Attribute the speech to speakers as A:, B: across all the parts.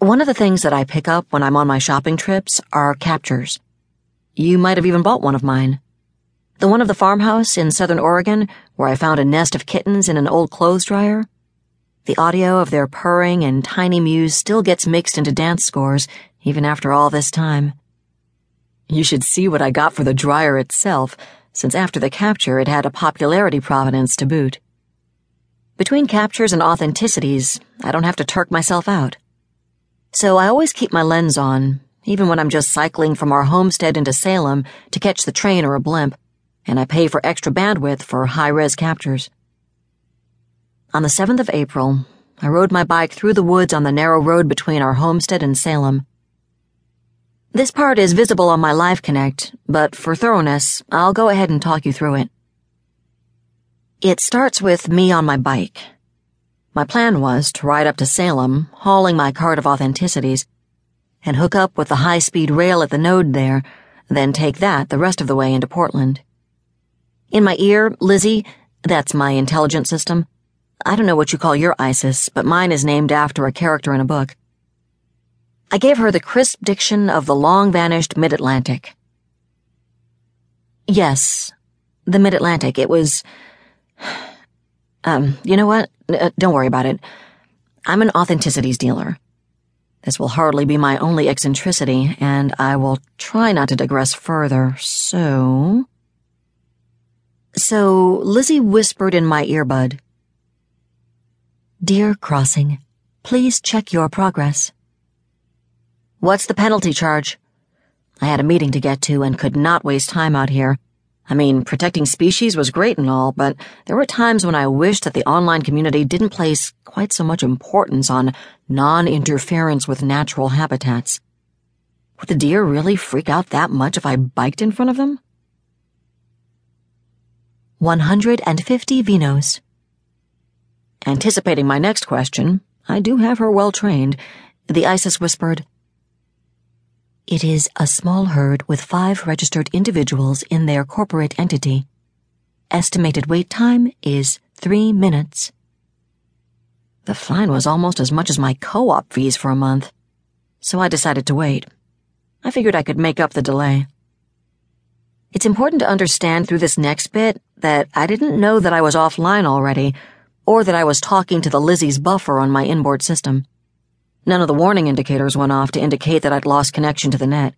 A: One of the things that I pick up when I'm on my shopping trips are captures. You might have even bought one of mine. The one of the farmhouse in southern Oregon, where I found a nest of kittens in an old clothes dryer. The audio of their purring and tiny mews still gets mixed into dance scores, even after all this time. You should see what I got for the dryer itself, since after the capture it had a popularity provenance to boot. Between captures and authenticities, I don't have to turk myself out. So I always keep my lens on, even when I'm just cycling from our homestead into Salem to catch the train or a blimp, and I pay for extra bandwidth for high res captures. On the 7th of April, I rode my bike through the woods on the narrow road between our homestead and Salem. This part is visible on my Live Connect, but for thoroughness, I'll go ahead and talk you through it. It starts with me on my bike. My plan was to ride up to Salem, hauling my cart of authenticities, and hook up with the high speed rail at the node there, then take that the rest of the way into Portland. In my ear, Lizzie, that's my intelligence system. I don't know what you call your ISIS, but mine is named after a character in a book. I gave her the crisp diction of the long vanished mid Atlantic. Yes, the mid Atlantic. It was. Um, you know what? Uh, don't worry about it. I'm an authenticities dealer. This will hardly be my only eccentricity, and I will try not to digress further, so. So, Lizzie whispered in my earbud Deer Crossing, please check your progress. What's the penalty charge? I had a meeting to get to and could not waste time out here. I mean, protecting species was great and all, but there were times when I wished that the online community didn't place quite so much importance on non interference with natural habitats. Would the deer really freak out that much if I biked in front of them? 150 Vinos. Anticipating my next question, I do have her well trained. The Isis whispered, it is a small herd with five registered individuals in their corporate entity. Estimated wait time is three minutes. The fine was almost as much as my co op fees for a month, so I decided to wait. I figured I could make up the delay. It's important to understand through this next bit that I didn't know that I was offline already, or that I was talking to the Lizzie's buffer on my inboard system. None of the warning indicators went off to indicate that I'd lost connection to the net.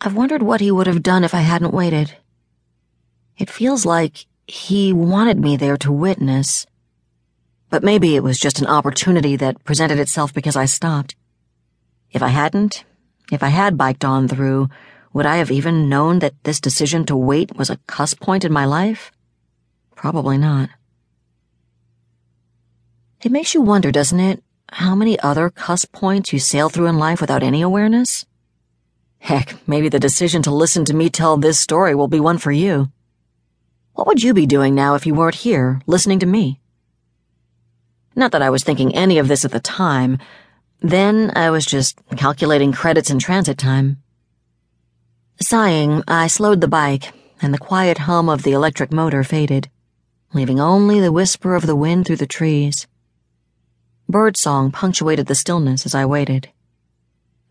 A: I've wondered what he would have done if I hadn't waited. It feels like he wanted me there to witness. But maybe it was just an opportunity that presented itself because I stopped. If I hadn't, if I had biked on through, would I have even known that this decision to wait was a cusp point in my life? Probably not. It makes you wonder, doesn't it, how many other cusp points you sail through in life without any awareness? Heck, maybe the decision to listen to me tell this story will be one for you. What would you be doing now if you weren't here, listening to me? Not that I was thinking any of this at the time. Then I was just calculating credits and transit time. Sighing, I slowed the bike, and the quiet hum of the electric motor faded, leaving only the whisper of the wind through the trees. Birdsong punctuated the stillness as I waited.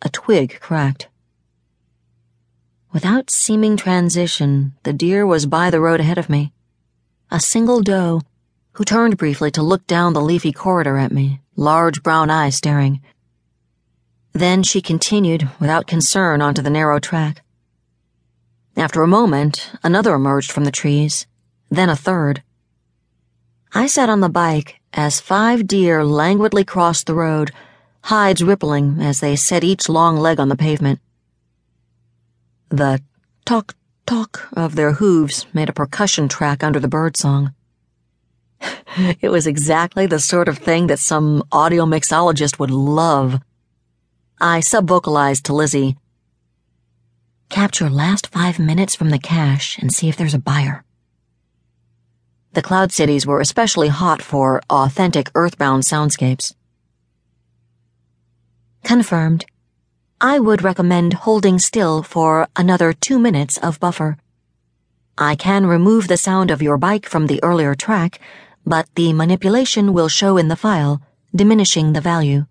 A: A twig cracked. Without seeming transition, the deer was by the road ahead of me. A single doe, who turned briefly to look down the leafy corridor at me, large brown eyes staring. Then she continued, without concern, onto the narrow track. After a moment, another emerged from the trees, then a third. I sat on the bike as five deer languidly crossed the road, hides rippling as they set each long leg on the pavement. The talk talk of their hooves made a percussion track under the birdsong. it was exactly the sort of thing that some audio mixologist would love. I subvocalized to Lizzie. Capture last five minutes from the cache and see if there's a buyer. The Cloud Cities were especially hot for authentic earthbound soundscapes. Confirmed. I would recommend holding still for another two minutes of buffer. I can remove the sound of your bike from the earlier track, but the manipulation will show in the file, diminishing the value.